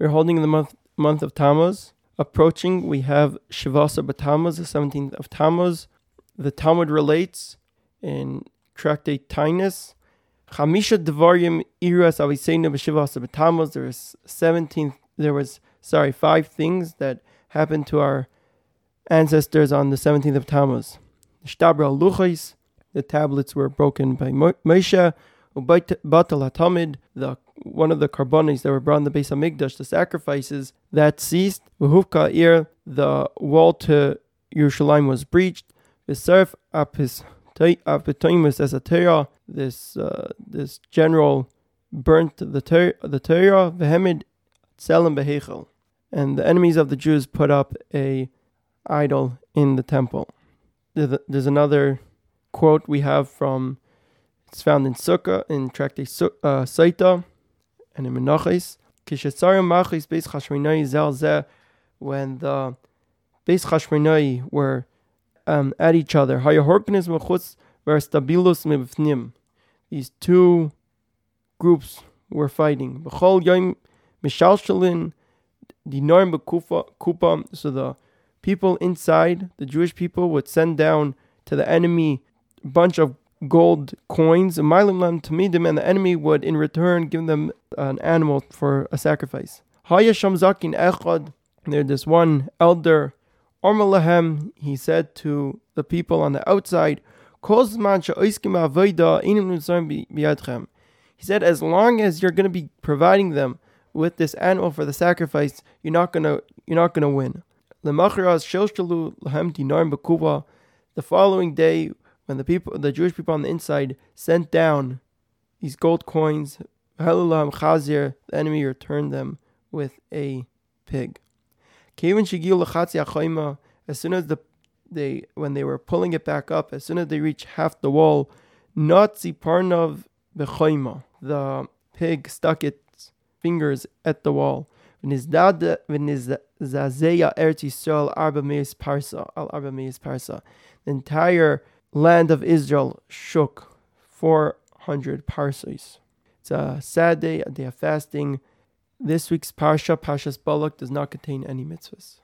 We're holding the month month of Tammuz. Approaching, we have Shivasa B'Tammuz, the 17th of Tammuz. The Talmud relates in Tractate Taanis, Chamisha Devarim Iras Aviseinu B'Shivasa B'Tammuz. There was 17, there was, sorry, five things that happened to our ancestors on the 17th of Tammuz. Shtabra Luchais, the tablets were broken by Moshe, Batal HaTamid, the one of the korbanos that were brought in the base of Migdash, the sacrifices, that ceased. V'huvka ir, the wall to Yerushalayim was breached. V'serf apis apitoimus as a Torah, this uh, this general burnt the Torah, the Torah, v'hemid tzelem behechel. And the enemies of the Jews put up a idol in the temple. There's another quote we have from, it's found in Sukkah, in Tractate uh, Sotah, and in Menachos. Kishetzarim Machis Beis Chashmonai Zel Zeh, when the Beis Chashmonai were um, at each other. Hayahorknis Mechutz Verstabilus Mivfnim. These two groups were fighting. B'chol Yom Mishalshalin Dinarim Kupa. So the people inside, the Jewish people, would send down to the enemy a bunch of gold coins, to meet him and the enemy would in return give them an animal for a sacrifice. echad. There's this one elder, Ormalahem, he said to the people on the outside, he said, as long as you're going to be providing them with this animal for the sacrifice, you're not gonna you're not gonna win. The following day, when the people, the Jewish people on the inside, sent down these gold coins, the enemy returned them with a pig. Kevin Shigil Lachatzia As soon as the they when they were pulling it back up, as soon as they reached half the wall, Nazi Parnov the pig stuck its fingers at the wall. Parsa, Al Parsa. The entire land of Israel shook 400 parses. It's a sad day, a day of fasting. This week's Parsha, Parshas Balak, does not contain any mitzvahs.